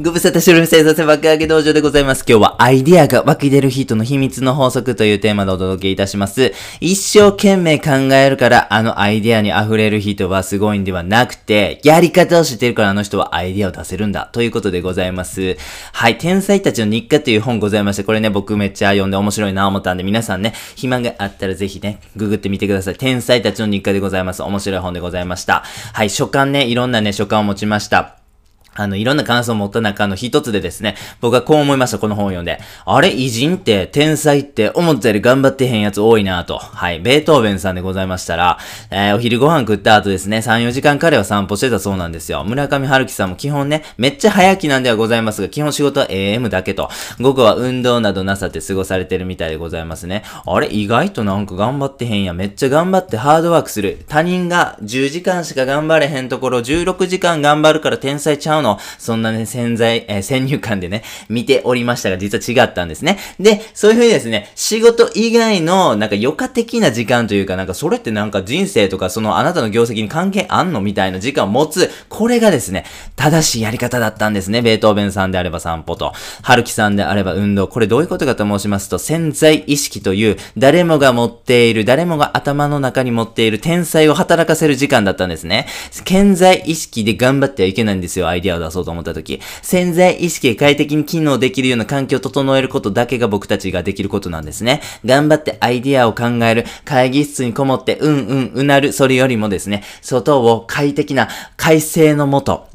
ご無沙汰しております。生爆上げ道場でございます。今日はアイディアが湧き出る人の秘密の法則というテーマでお届けいたします。一生懸命考えるからあのアイディアに溢れる人はすごいんではなくて、やり方を知ってるからあの人はアイディアを出せるんだ。ということでございます。はい。天才たちの日課という本ございまして、これね、僕めっちゃ読んで面白いな思ったんで、皆さんね、暇があったらぜひね、ググってみてください。天才たちの日課でございます。面白い本でございました。はい。書簡ね、いろんなね、書簡を持ちました。あの、いろんな感想を持った中の一つでですね、僕はこう思いました、この本を読んで。あれ、偉人って、天才って、思ったより頑張ってへんやつ多いなと。はい、ベートーベンさんでございましたら、えーお昼ご飯食った後ですね、3、4時間彼は散歩してたそうなんですよ。村上春樹さんも基本ね、めっちゃ早起きなんではございますが、基本仕事は AM だけと、午後は運動などなさって過ごされてるみたいでございますね。あれ、意外となんか頑張ってへんや。めっちゃ頑張ってハードワークする。他人が10時間しか頑張れへんところ、16時間頑張るから天才ちゃうの。そんなね、潜在、えー先入観でね、見ておりましたが、実は違ったんですね。で、そういうふうにですね、仕事以外の、なんか余暇的な時間というか、なんかそれってなんか人生とか、そのあなたの業績に関係あんのみたいな時間を持つ、これがですね、正しいやり方だったんですね。ベートーベンさんであれば散歩と、春樹さんであれば運動。これどういうことかと申しますと、潜在意識という、誰もが持っている、誰もが頭の中に持っている天才を働かせる時間だったんですね。潜在意識で頑張ってはいけないんですよ。アイディアを出そうと思った時。潜在意識が快適に機能できるような環境を整えることだけが僕たちができることなんですね。頑張ってアイディアを考える、会議室にこもって、うんうん、うなる、それよりもですね、外を快適な快晴のもと、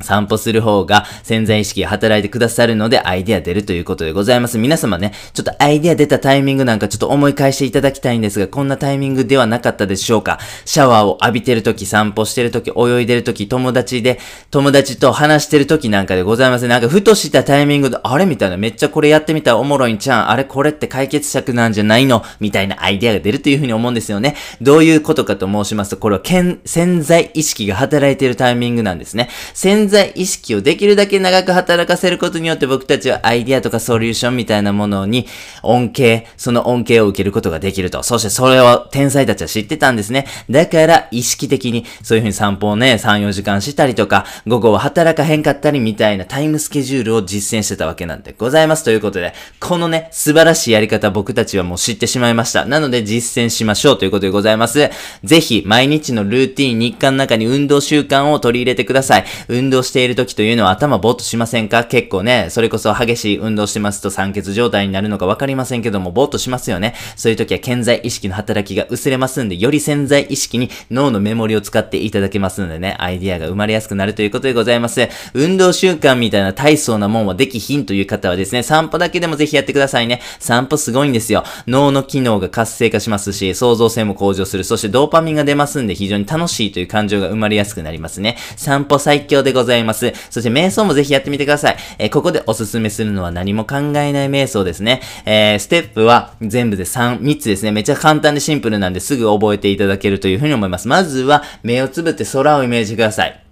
散歩する方が潜在意識が働いてくださるのでアイデア出るということでございます。皆様ね、ちょっとアイデア出たタイミングなんかちょっと思い返していただきたいんですが、こんなタイミングではなかったでしょうか？シャワーを浴びてるとき、散歩してるとき、泳いでるとき、友達で、友達と話してるときなんかでございます。なんかふとしたタイミングで、あれみたいな、めっちゃこれやってみたらおもろいんちゃん？あれこれって解決策なんじゃないの？みたいなアイデアが出るというふうに思うんですよね。どういうことかと申しますと、これは潜在意識が働いてるタイミングなんですね。潜在意識をできるだけ長く働かせることによって僕たちはアイデアとかソリューションみたいなものに恩恵、その恩恵を受けることができると。そしてそれを天才たちは知ってたんですね。だから意識的にそういうふうに散歩をね、3、4時間したりとか、午後は働かへんかったりみたいなタイムスケジュールを実践してたわけなんでございます。ということで、このね、素晴らしいやり方僕たちはもう知ってしまいました。なので実践しましょうということでございます。ぜひ、毎日のルーティン、日課の中に運動習慣を取り入れてください。運動している時というのは頭ぼーっとしませんか？結構ね、それこそ激しい運動してますと酸欠状態になるのかわかりませんけども、ぼーっとしますよね。そういう時は潜在意識の働きが薄れますんで、より潜在意識に脳のメモリを使っていただけますのでね、アイディアが生まれやすくなるということでございます。運動習慣みたいな大層なもんはできひんという方はですね、散歩だけでもぜひやってくださいね。散歩すごいんですよ。脳の機能が活性化しますし、創造性も向上する。そしてドーパミンが出ますんで、非常に楽しいという感情が生まれやすくなりますね。散歩最強でございます。そして瞑想もぜひやってみてください。えーここでおすすめするのは何も考えない瞑想ですね。えーステップは全部で3、3つですね。めっちゃ簡単でシンプルなんですぐ覚えていただけるというふうに思います。まずは、目をつぶって空をイメージください。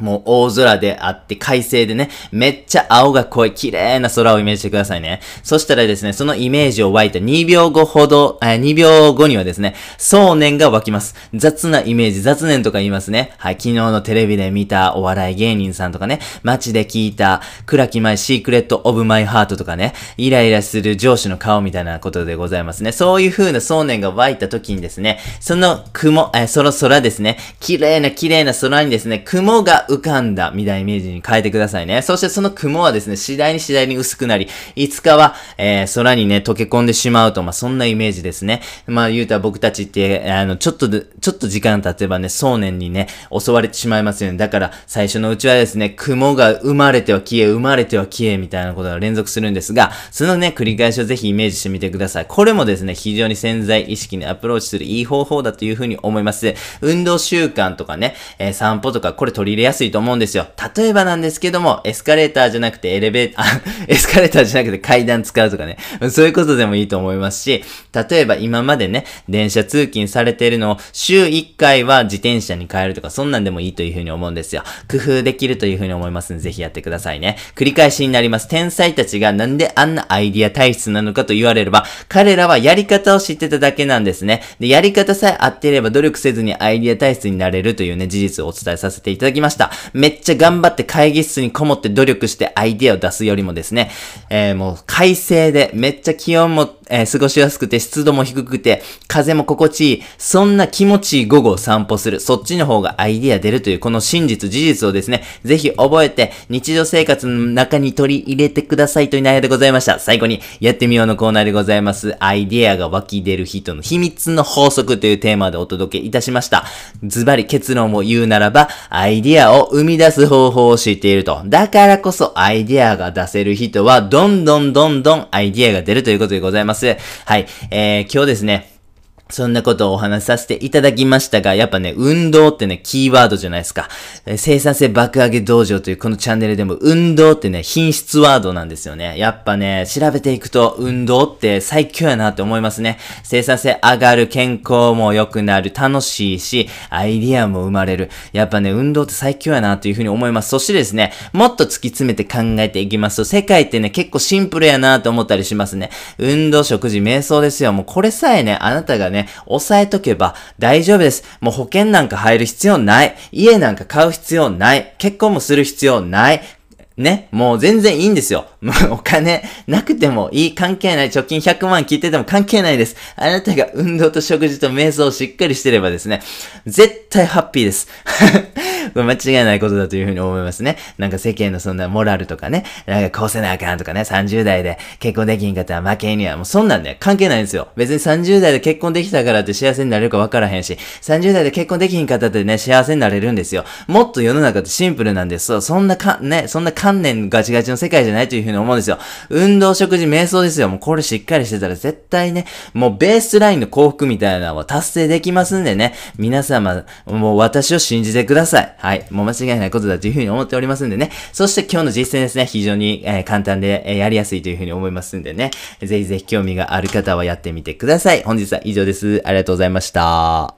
もう大空であって快晴でね、めっちゃ青が濃い綺麗な空をイメージしてくださいね。そしたらですね、そのイメージを湧いた2秒後ほど、え2秒後にはですね、想念が湧きます。雑なイメージ、雑念とか言いますね。はい、昨日のテレビで見たお笑い芸人さんとかね、街で聞いた、倉木麻衣 Secret of My Heart とかね、イライラする上司の顔みたいなことでございますね。そういう風な想念が湧いた時にですね、その雲、えその空ですね、綺麗な綺麗な空にですね、雲が浮かんだみたいなイメージに変えてくださいね。そしてその雲はですね、次第に次第に薄くなり、いつかは、えー空にね、溶け込んでしまうと、まあ、そんなイメージですね。まあ、言うたら僕たちって、あの、ちょっとで、ちょっと時間経てばね、想念にね、襲われてしまいますよね。だから、最初のうちはですね、雲が生まれては消え、生まれては消え、みたいなことが連続するんですが、そのね、繰り返しをぜひイメージしてみてください。これもですね、非常に潜在意識にアプローチするいい方法だというふうに思います。運動習慣とかね、えー散歩とか、これ取り入れやすいと思うんですよ。例えばなんですけども、エスカレーターじゃなくてエレベーター、エスカレーターじゃなくて階段使うとかね、そういうことでもいいと思いますし、例えば今までね、電車通勤されているのを週1回は自転車に変えるとか、そんなんでもいいというふうに思うんですよ。工夫できるというふうに思いますので、ぜひやってくださいね。繰り返しになります。天才たちがなんであんなアイディア体質なのかと言われれば、彼らはやり方を知ってただけなんですね。で、やり方さえ合っていれば努力せずにアイディア体質になれるというね、事実をお伝えさせていただきました。。めっちゃ頑張って会議室にこもって努力してアイディアを出すよりもですね、えー、もう快晴でめっちゃ気温も、えー、過ごしやすくて湿度も低くて風も心地いい、そんな気持ちいい午後を散歩する、そっちの方がアイディア出るというこの真実、事実をですね、ぜひ覚えて日常生活の中に取り入れてくださいという内容でございました。最後にやってみようのコーナーでございます。アイディアが湧き出る人の秘密の法則というテーマでお届けいたしました。ズバリ結論を言うならば、アイディアを生み出す方法を知っていると。だからこそアイディアが出せる人は、どんどんどんどんアイディアが出るということでございます。はい。えー、今日ですね、そんなことをお話しさせていただきましたが、やっぱね、運動ってね、キーワードじゃないですか。え生産性爆上げ道場というこのチャンネルでも、運動ってね、品質ワードなんですよね。やっぱね、調べていくと、運動って最強やなって思いますね。生産性上がる、健康も良くなる、楽しいし、アイディアも生まれる。やっぱね、運動って最強やなっていうふうに思います。そしてですね、もっと突き詰めて考えていきますと、世界ってね、結構シンプルやなと思ったりしますね。運動、食事、瞑想ですよ。もうこれさえね、あなたがね、ね、押さえとけば大丈夫です。もう保険なんか入る必要ない。家なんか買う必要ない。結婚もする必要ない。ね、もう全然いいんですよ。も うお金なくてもいい、関係ない。貯金100万切ってても関係ないです。あなたが運動と食事と瞑想をしっかりしてればですね、絶対ハッピーです。間違いないことだというふうに思いますね。なんか世間のそんなモラルとかね、なんかこうせなあかんとかね、30代で結婚できんかったら負けには、もうそんなんね、関係ないんですよ。別に30代で結婚できたからって幸せになれるか分からへんし、30代で結婚できんかったってね、幸せになれるんですよ。もっと世の中ってシンプルなんです。そんなか、ね、そんな観念ガチガチの世界じゃないというふうに思うんですよ。運動、食事、瞑想ですよ。もうこれしっかりしてたら絶対ね、もうベースラインの幸福みたいなのは達成できますんでね、皆様、もう私を信じてください。はい。もう間違いないことだというふうに思っておりますんでね。そして今日の実践ですね、非常に、えー、簡単で、えー、やりやすいというふうに思いますんでね。ぜひぜひ興味がある方はやってみてください。本日は以上です。ありがとうございました。